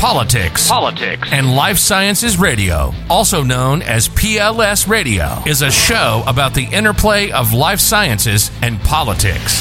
Politics, Politics, and Life Sciences Radio, also known as PLS Radio, is a show about the interplay of life sciences and politics.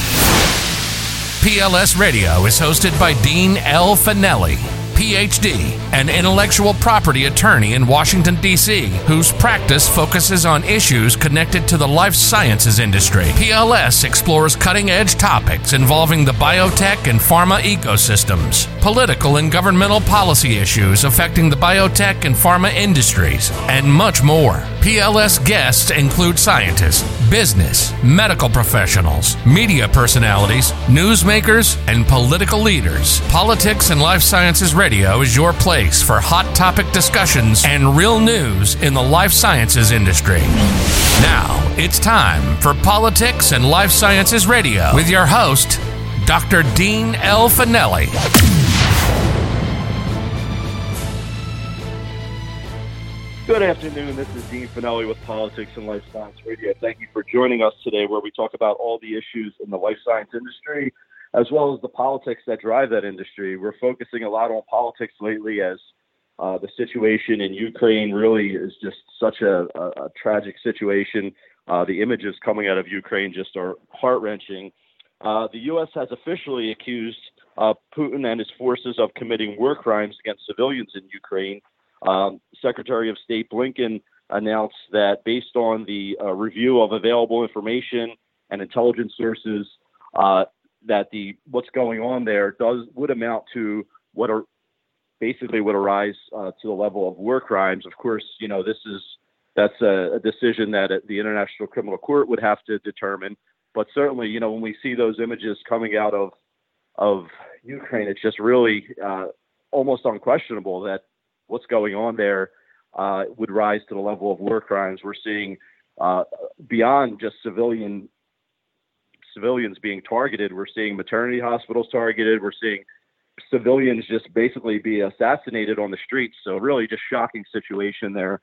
PLS Radio is hosted by Dean L. Fanelli, PhD, an intellectual property attorney in Washington, D.C., whose practice focuses on issues connected to the life sciences industry. PLS explores cutting edge topics involving the biotech and pharma ecosystems, political and governmental policy issues affecting the biotech and pharma industries, and much more. PLS guests include scientists, business, medical professionals, media personalities, newsmakers, and political leaders. Politics and Life Sciences Radio is your place for hot topic discussions and real news in the life sciences industry. Now, it's time for Politics and Life Sciences Radio with your host, Dr. Dean L. Fanelli. Good afternoon. This is Dean Fanelli with Politics and Life Science Radio. Thank you for joining us today, where we talk about all the issues in the life science industry, as well as the politics that drive that industry. We're focusing a lot on politics lately, as uh, the situation in Ukraine really is just such a, a, a tragic situation. Uh, the images coming out of Ukraine just are heart wrenching. Uh, the U.S. has officially accused uh, Putin and his forces of committing war crimes against civilians in Ukraine. Um, Secretary of State Blinken announced that based on the uh, review of available information and intelligence sources, uh, that the what's going on there does would amount to what are basically would arise uh, to the level of war crimes. Of course, you know this is that's a, a decision that the International Criminal Court would have to determine. But certainly, you know, when we see those images coming out of of Ukraine, it's just really uh, almost unquestionable that what's going on there uh, would rise to the level of war crimes. We're seeing uh, beyond just civilian civilians being targeted. We're seeing maternity hospitals targeted. We're seeing civilians just basically be assassinated on the streets. So really, just shocking situation there.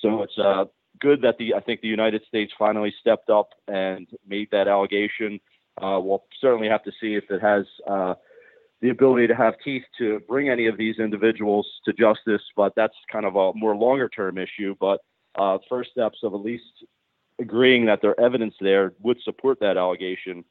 So it's uh, good that the I think the United States finally stepped up and made that allegation. Uh, we'll certainly have to see if it has uh, the ability to have teeth to bring any of these individuals to justice, but that's kind of a more longer term issue. But uh, first steps of at least agreeing that their evidence there would support that allegation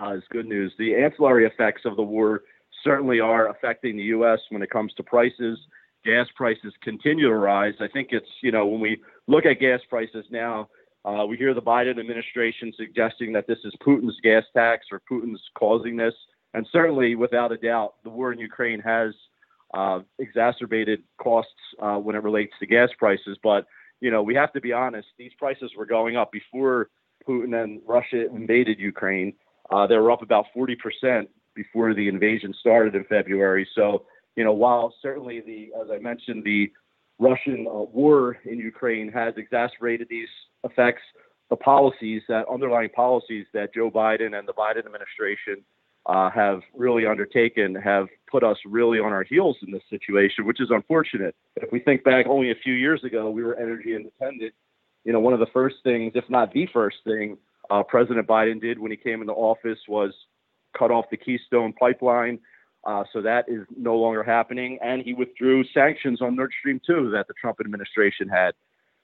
uh, is good news. The ancillary effects of the war certainly are affecting the U.S. when it comes to prices. Gas prices continue to rise. I think it's, you know, when we look at gas prices now, uh, we hear the Biden administration suggesting that this is Putin's gas tax or Putin's causing this. And certainly, without a doubt, the war in Ukraine has uh, exacerbated costs uh, when it relates to gas prices. But you know, we have to be honest; these prices were going up before Putin and Russia invaded Ukraine. Uh, they were up about 40 percent before the invasion started in February. So, you know, while certainly the, as I mentioned, the Russian uh, war in Ukraine has exacerbated these effects, the policies that underlying policies that Joe Biden and the Biden administration uh, have really undertaken have put us really on our heels in this situation, which is unfortunate. If we think back only a few years ago, we were energy independent. You know, one of the first things, if not the first thing, uh, President Biden did when he came into office was cut off the Keystone pipeline. Uh, so that is no longer happening. And he withdrew sanctions on Nord Stream 2 that the Trump administration had.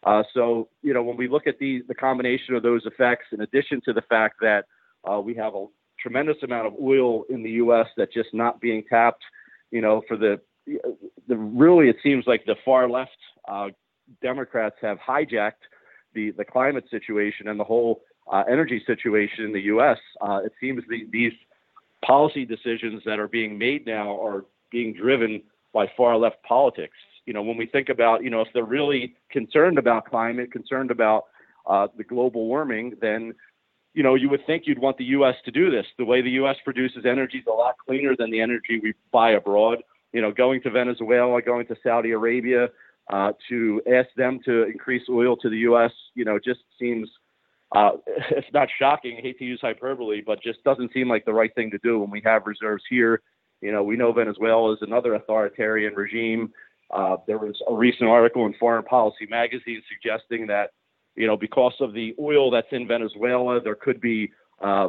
Uh, so, you know, when we look at the, the combination of those effects, in addition to the fact that uh, we have a tremendous amount of oil in the U.S. that's just not being tapped. You know, for the the really it seems like the far left uh, Democrats have hijacked the the climate situation and the whole uh, energy situation in the U.S. Uh, it seems the, these policy decisions that are being made now are being driven by far left politics. You know, when we think about, you know, if they're really concerned about climate, concerned about uh, the global warming, then you know, you would think you'd want the U.S. to do this. The way the U.S. produces energy is a lot cleaner than the energy we buy abroad. You know, going to Venezuela, going to Saudi Arabia uh, to ask them to increase oil to the U.S., you know, just seems, uh, it's not shocking. I hate to use hyperbole, but just doesn't seem like the right thing to do when we have reserves here. You know, we know Venezuela is another authoritarian regime. Uh, there was a recent article in Foreign Policy magazine suggesting that you know, because of the oil that's in Venezuela, there could be uh,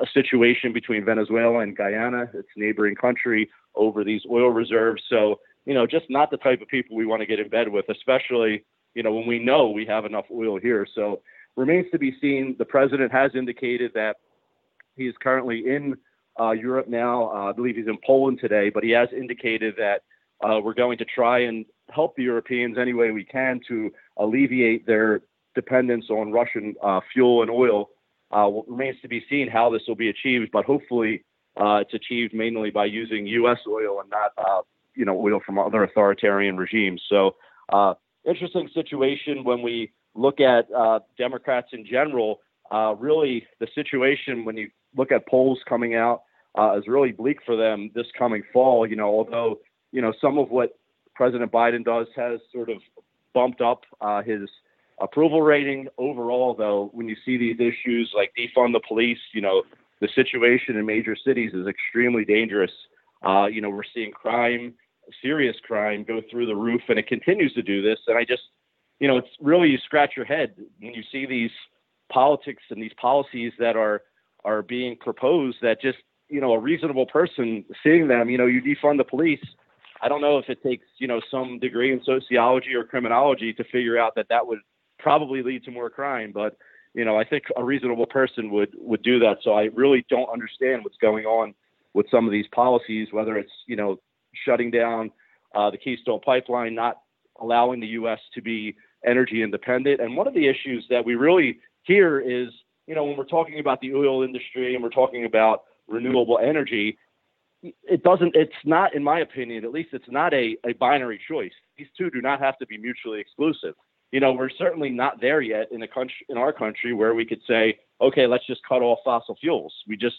a situation between Venezuela and Guyana, its neighboring country, over these oil reserves. So, you know, just not the type of people we want to get in bed with, especially, you know, when we know we have enough oil here. So, remains to be seen. The president has indicated that he is currently in uh, Europe now. Uh, I believe he's in Poland today, but he has indicated that uh, we're going to try and help the Europeans any way we can to alleviate their dependence on Russian uh, fuel and oil. Uh, remains to be seen how this will be achieved, but hopefully uh, it's achieved mainly by using U.S. oil and not, uh, you know, oil from other authoritarian regimes. So, uh, interesting situation when we look at Democrats in general. really, the situation when you look at polls coming out is really bleak for them this coming fall. You know, although you know some of what President Biden does has sort of bumped up uh, his approval rating. Overall, though, when you see these issues like defund the police, you know, the situation in major cities is extremely dangerous. Uh, you know, we're seeing crime, serious crime, go through the roof, and it continues to do this. And I just, you know, it's really you scratch your head when you see these politics and these policies that are are being proposed that just you know a reasonable person seeing them you know you defund the police I don't know if it takes you know some degree in sociology or criminology to figure out that that would probably lead to more crime, but you know I think a reasonable person would would do that. So I really don't understand what's going on with some of these policies, whether it's you know shutting down uh, the Keystone Pipeline, not allowing the U.S. to be energy independent, and one of the issues that we really hear is you know when we're talking about the oil industry and we're talking about renewable energy it doesn't it's not in my opinion at least it's not a, a binary choice these two do not have to be mutually exclusive you know we're certainly not there yet in a country in our country where we could say okay let's just cut off fossil fuels. We just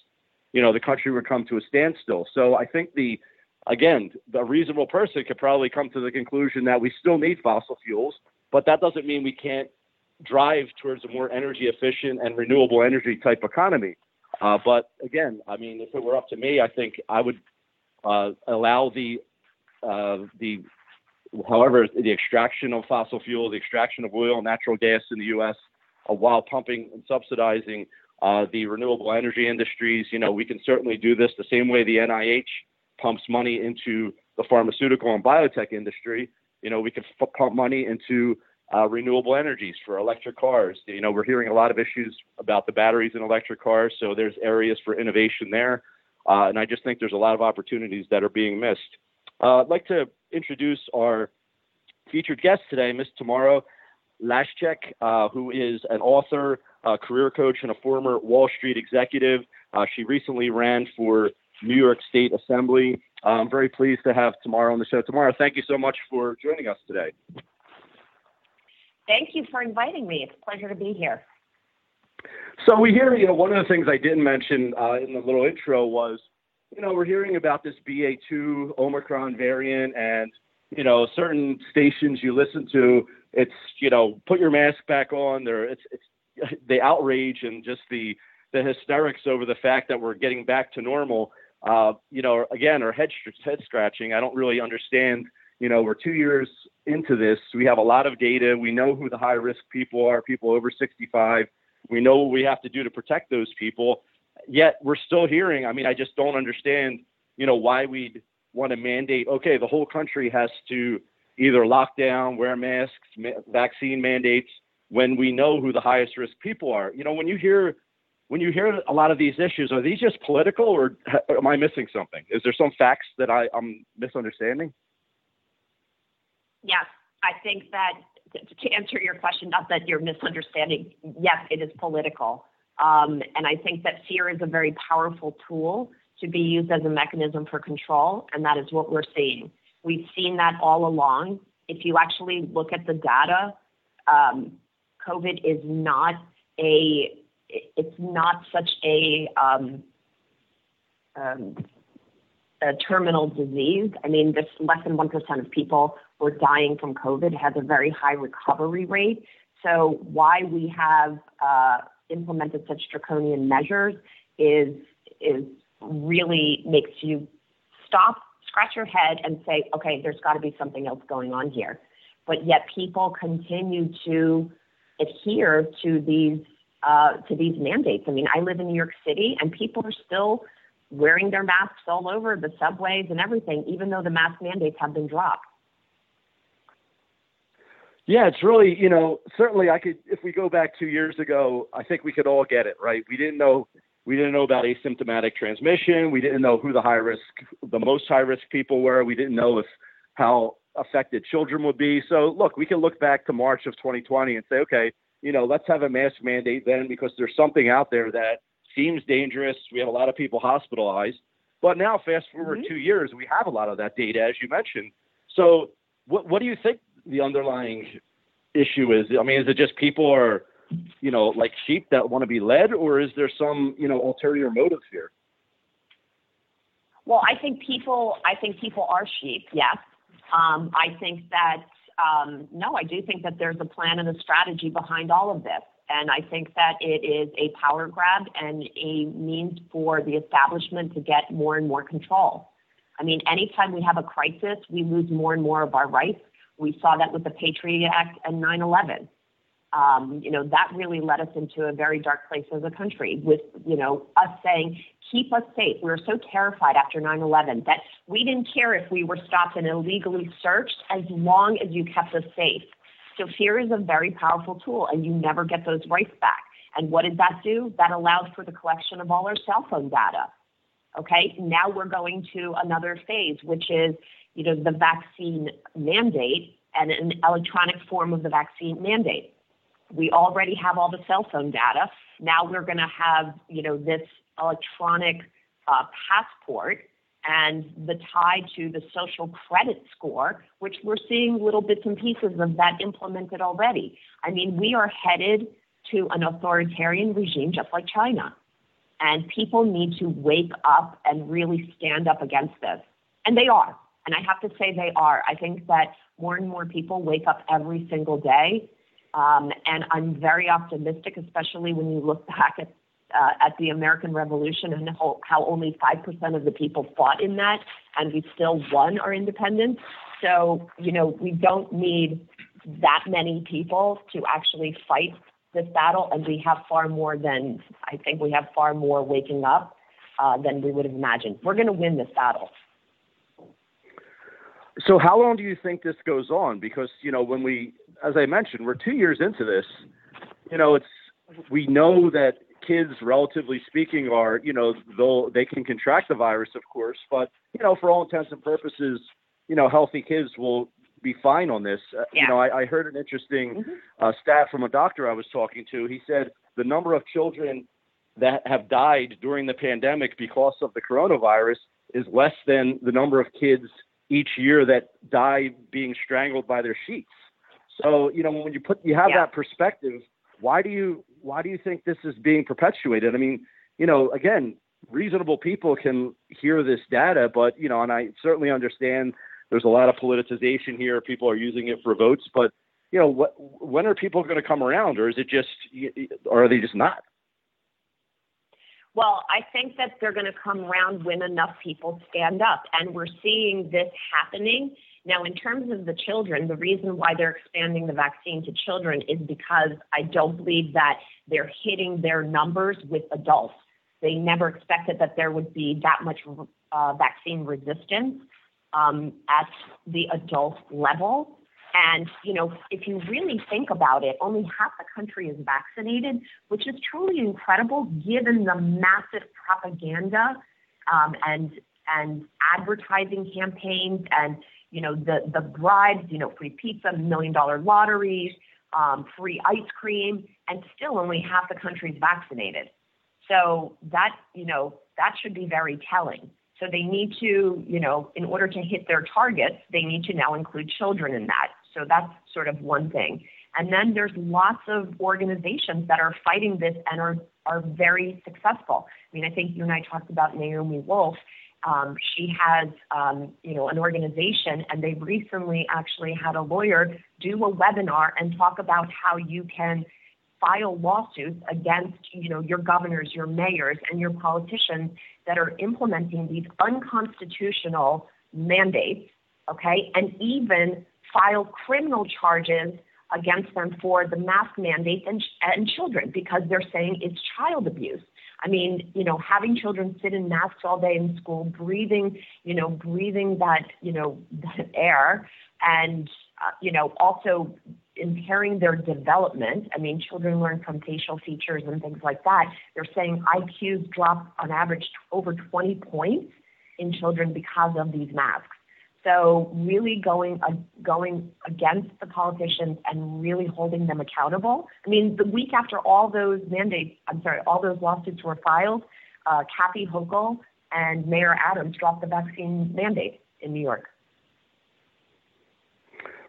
you know the country would come to a standstill. So i think the again the reasonable person could probably come to the conclusion that we still need fossil fuels but that doesn't mean we can't drive towards a more energy efficient and renewable energy type economy. Uh, but again, I mean, if it were up to me, I think I would uh, allow the uh, the however the extraction of fossil fuel, the extraction of oil, and natural gas in the U.S. Uh, while pumping and subsidizing uh, the renewable energy industries. You know, we can certainly do this the same way the NIH pumps money into the pharmaceutical and biotech industry. You know, we can f- pump money into uh, renewable energies for electric cars. You know, we're hearing a lot of issues about the batteries in electric cars, so there's areas for innovation there. Uh, and I just think there's a lot of opportunities that are being missed. Uh, I'd like to introduce our featured guest today, Ms. Tamara Lashchyk, uh, who is an author, a career coach, and a former Wall Street executive. Uh, she recently ran for New York State Assembly. I'm very pleased to have Tamara on the show. Tamara, thank you so much for joining us today. Thank you for inviting me. It's a pleasure to be here. So we hear, you know, one of the things I didn't mention uh, in the little intro was, you know, we're hearing about this BA2 Omicron variant, and you know, certain stations you listen to, it's you know, put your mask back on. There, it's it's the outrage and just the the hysterics over the fact that we're getting back to normal. Uh, you know, again, are head head scratching. I don't really understand you know, we're two years into this. We have a lot of data. We know who the high risk people are, people over 65. We know what we have to do to protect those people. Yet we're still hearing. I mean, I just don't understand, you know, why we'd want to mandate, okay, the whole country has to either lock down, wear masks, ma- vaccine mandates when we know who the highest risk people are. You know, when you hear when you hear a lot of these issues, are these just political or am I missing something? Is there some facts that I, I'm misunderstanding? Yes, I think that to answer your question, not that you're misunderstanding, yes, it is political. Um, and I think that fear is a very powerful tool to be used as a mechanism for control, and that is what we're seeing. We've seen that all along. If you actually look at the data, um, COVID is not a it's not such a, um, um, a terminal disease. I mean, this less than one percent of people or dying from COVID has a very high recovery rate. So why we have uh, implemented such draconian measures is is really makes you stop, scratch your head, and say, okay, there's got to be something else going on here. But yet people continue to adhere to these uh, to these mandates. I mean, I live in New York City, and people are still wearing their masks all over the subways and everything, even though the mask mandates have been dropped. Yeah, it's really, you know, certainly I could, if we go back two years ago, I think we could all get it, right? We didn't know, we didn't know about asymptomatic transmission. We didn't know who the high risk, the most high risk people were. We didn't know if how affected children would be. So look, we can look back to March of 2020 and say, okay, you know, let's have a mask mandate then because there's something out there that seems dangerous. We have a lot of people hospitalized. But now, fast forward mm-hmm. two years, we have a lot of that data, as you mentioned. So, what what do you think the underlying issue is? I mean, is it just people are, you know, like sheep that want to be led, or is there some, you know, ulterior motives here? Well, I think people. I think people are sheep. Yes. Um, I think that um, no, I do think that there's a plan and a strategy behind all of this. And I think that it is a power grab and a means for the establishment to get more and more control. I mean, anytime we have a crisis, we lose more and more of our rights. We saw that with the Patriot Act and 9 11 um, you know, that really led us into a very dark place as a country with, you know, us saying, keep us safe. We were so terrified after 9 11 that we didn't care if we were stopped and illegally searched as long as you kept us safe. So fear is a very powerful tool, and you never get those rights back. And what did that do? That allowed for the collection of all our cell phone data. Okay, now we're going to another phase, which is, you know, the vaccine mandate and an electronic form of the vaccine mandate we already have all the cell phone data. Now we're going to have, you know, this electronic uh, passport and the tie to the social credit score, which we're seeing little bits and pieces of that implemented already. I mean, we are headed to an authoritarian regime just like China. And people need to wake up and really stand up against this. And they are. And I have to say they are. I think that more and more people wake up every single day um, and I'm very optimistic, especially when you look back at uh, at the American Revolution and how, how only five percent of the people fought in that, and we still won our independence. So you know we don't need that many people to actually fight this battle, and we have far more than I think we have far more waking up uh, than we would have imagined. We're going to win this battle. So how long do you think this goes on? Because you know when we as I mentioned, we're two years into this. You know, it's we know that kids, relatively speaking, are you know though they can contract the virus, of course, but you know for all intents and purposes, you know healthy kids will be fine on this. Uh, yeah. You know, I, I heard an interesting mm-hmm. uh, stat from a doctor I was talking to. He said the number of children that have died during the pandemic because of the coronavirus is less than the number of kids each year that die being strangled by their sheets. So you know when you put you have yeah. that perspective, why do you why do you think this is being perpetuated? I mean, you know, again, reasonable people can hear this data, but you know, and I certainly understand there's a lot of politicization here. People are using it for votes, but you know, what, when are people going to come around, or is it just, or are they just not? Well, I think that they're going to come around when enough people stand up, and we're seeing this happening now, in terms of the children, the reason why they're expanding the vaccine to children is because I don't believe that they're hitting their numbers with adults. They never expected that there would be that much uh, vaccine resistance um, at the adult level. And, you know, if you really think about it, only half the country is vaccinated, which is truly incredible given the massive propaganda um, and, and advertising campaigns and you know, the, the bribes, you know, free pizza, million dollar lotteries, um, free ice cream, and still only half the country is vaccinated. So that, you know, that should be very telling. So they need to, you know, in order to hit their targets, they need to now include children in that. So that's sort of one thing. And then there's lots of organizations that are fighting this and are, are very successful. I mean, I think you and I talked about Naomi Wolf, um, she has, um, you know, an organization, and they recently actually had a lawyer do a webinar and talk about how you can file lawsuits against, you know, your governors, your mayors, and your politicians that are implementing these unconstitutional mandates, okay, and even file criminal charges against them for the mask mandate and, and children because they're saying it's child abuse. I mean, you know, having children sit in masks all day in school, breathing, you know, breathing that, you know, that air, and uh, you know, also impairing their development. I mean, children learn from facial features and things like that. They're saying IQs drop on average over 20 points in children because of these masks. So really going uh, going against the politicians and really holding them accountable. I mean, the week after all those mandates, I'm sorry, all those lawsuits were filed, uh, Kathy Hochul and Mayor Adams dropped the vaccine mandate in New York.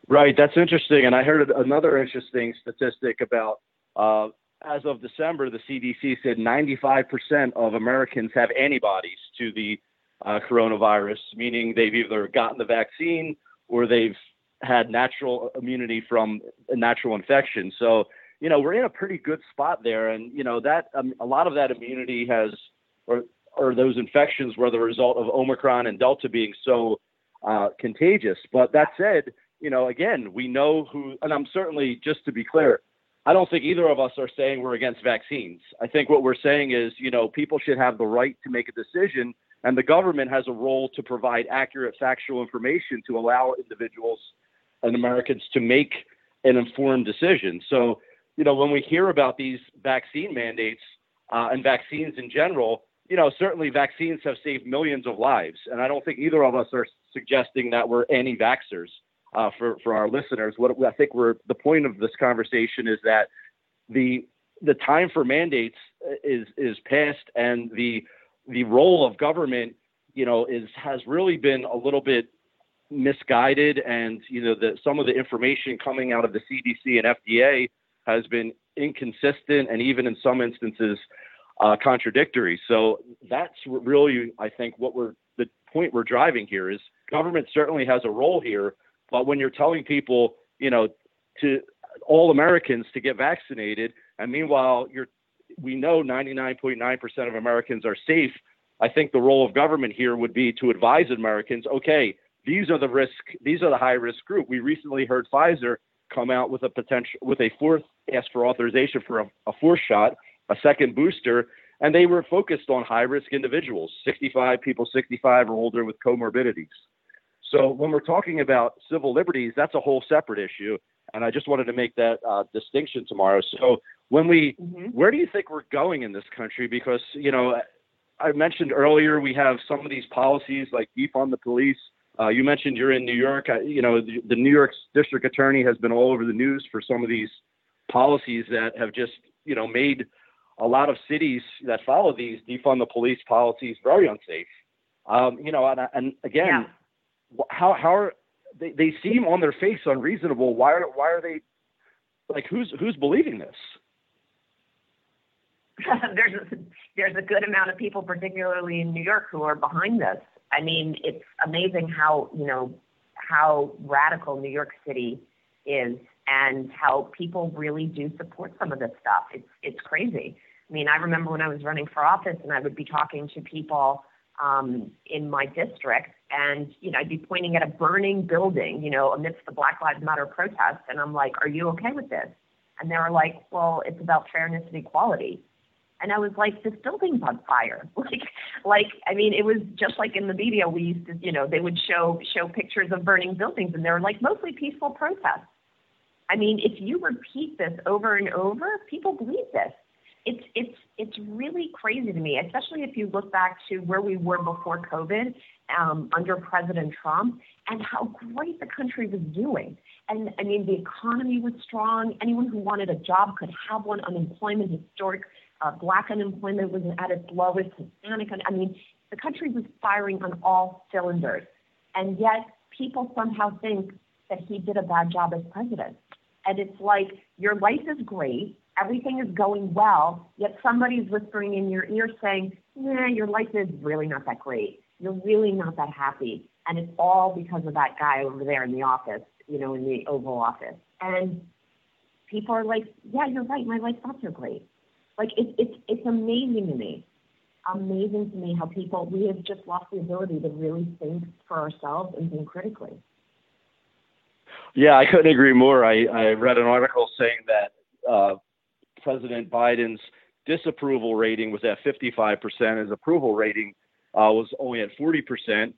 Right, that's interesting. And I heard another interesting statistic about uh, as of December, the CDC said 95% of Americans have antibodies to the uh, coronavirus, meaning they've either gotten the vaccine or they've had natural immunity from a natural infection. So, you know, we're in a pretty good spot there. And, you know, that um, a lot of that immunity has, or, or those infections were the result of Omicron and Delta being so uh, contagious. But that said, you know, again, we know who, and I'm certainly, just to be clear, I don't think either of us are saying we're against vaccines. I think what we're saying is, you know, people should have the right to make a decision and the government has a role to provide accurate factual information to allow individuals and Americans to make an informed decision. So, you know, when we hear about these vaccine mandates uh, and vaccines in general, you know, certainly vaccines have saved millions of lives. And I don't think either of us are suggesting that we're anti vaxxers uh, for, for our listeners. What I think we're the point of this conversation is that the the time for mandates is is past and the the role of government, you know, is has really been a little bit misguided, and you know, the some of the information coming out of the CDC and FDA has been inconsistent, and even in some instances, uh, contradictory. So that's really, I think, what we're the point we're driving here is government certainly has a role here, but when you're telling people, you know, to all Americans to get vaccinated, and meanwhile you're we know 99.9% of Americans are safe. I think the role of government here would be to advise Americans, okay, these are the risk, these are the high risk group. We recently heard Pfizer come out with a potential, with a fourth, ask for authorization for a, a fourth shot, a second booster, and they were focused on high risk individuals, 65 people, 65 or older with comorbidities. So when we're talking about civil liberties, that's a whole separate issue. And I just wanted to make that uh, distinction Tamara. So when we, mm-hmm. where do you think we're going in this country? Because you know, I mentioned earlier we have some of these policies like defund the police. Uh, you mentioned you're in New York. I, you know, the, the New York District Attorney has been all over the news for some of these policies that have just, you know, made a lot of cities that follow these defund the police policies very unsafe. Um, you know, and, and again, yeah. how how are they, they seem on their face unreasonable. Why are why are they like who's who's believing this? there's a, there's a good amount of people, particularly in New York, who are behind this. I mean, it's amazing how you know how radical New York City is, and how people really do support some of this stuff. It's it's crazy. I mean, I remember when I was running for office, and I would be talking to people um, in my district, and you know, I'd be pointing at a burning building, you know, amidst the Black Lives Matter protests, and I'm like, "Are you okay with this?" And they were like, "Well, it's about fairness and equality." And I was like, "This building's on fire!" like, like I mean, it was just like in the media. We used to, you know, they would show show pictures of burning buildings, and they were like mostly peaceful protests. I mean, if you repeat this over and over, people believe this it's it's it's really crazy to me, especially if you look back to where we were before COVID um, under President Trump and how great the country was doing. And I mean, the economy was strong. Anyone who wanted a job could have one. Unemployment, historic uh, black unemployment was at its lowest. Hispanic, I mean, the country was firing on all cylinders. And yet, people somehow think that he did a bad job as president. And it's like your life is great everything is going well, yet somebody's whispering in your ear saying, nah, your life is really not that great. You're really not that happy. And it's all because of that guy over there in the office, you know, in the Oval Office. And people are like, yeah, you're right. My life's not so great. Like, it's, it's, it's amazing to me. Amazing to me how people, we have just lost the ability to really think for ourselves and think critically. Yeah, I couldn't agree more. I, I read an article saying that uh, President Biden's disapproval rating was at 55%. His approval rating uh, was only at 40%.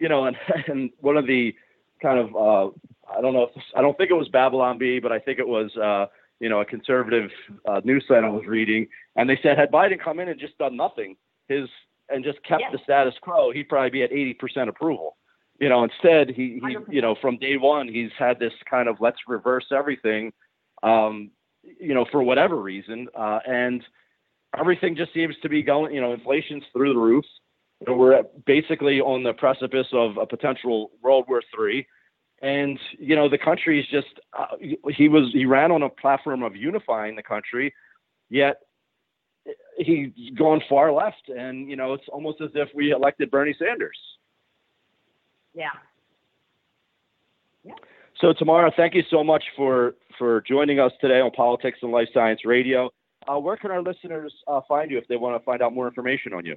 You know, and, and one of the kind of, uh, I don't know, if, I don't think it was Babylon Bee, but I think it was, uh, you know, a conservative uh, newsletter I was reading. And they said, had Biden come in and just done nothing, his and just kept the status quo, he'd probably be at 80% approval. You know, instead, he, he, you know, from day one, he's had this kind of let's reverse everything, um, you know, for whatever reason. Uh, and everything just seems to be going, you know, inflation's through the roof. You know, we're basically on the precipice of a potential World War III. And, you know, the country is just, uh, he was, he ran on a platform of unifying the country, yet he's gone far left, and you know it's almost as if we elected Bernie Sanders. Yeah. Yeah. So Tamara, thank you so much for for joining us today on Politics and Life Science Radio. Uh, where can our listeners uh, find you if they want to find out more information on you?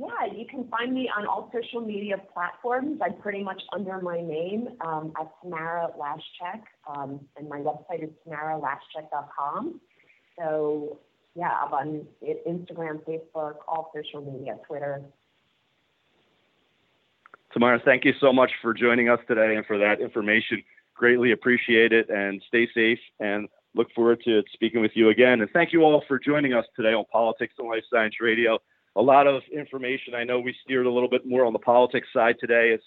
Yeah, you can find me on all social media platforms. I'm pretty much under my name um, at Tamara Lashchyk, um, and my website is tamaralashchyk.com. So yeah, I'm on Instagram, Facebook, all social media, Twitter. Tamara, thank you so much for joining us today and for that information. Greatly appreciate it and stay safe and look forward to speaking with you again. And thank you all for joining us today on Politics and Life Science Radio. A lot of information. I know we steered a little bit more on the politics side today it's,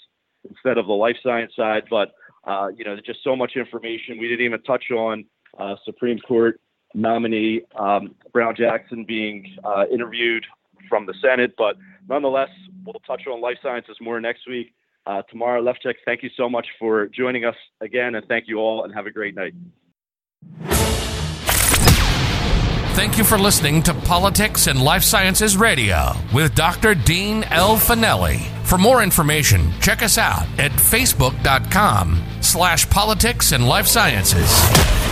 instead of the life science side, but uh, you know, just so much information. We didn't even touch on uh, Supreme Court nominee um, Brown Jackson being uh, interviewed from the Senate. But nonetheless, we'll touch on life sciences more next week. Uh, Tamara Lashchyk, thank you so much for joining us again, and thank you all, and have a great night. Thank you for listening to Politics and Life Sciences Radio with Dr. Dean L. Fanelli. For more information, check us out at facebook.com slash politics and life sciences.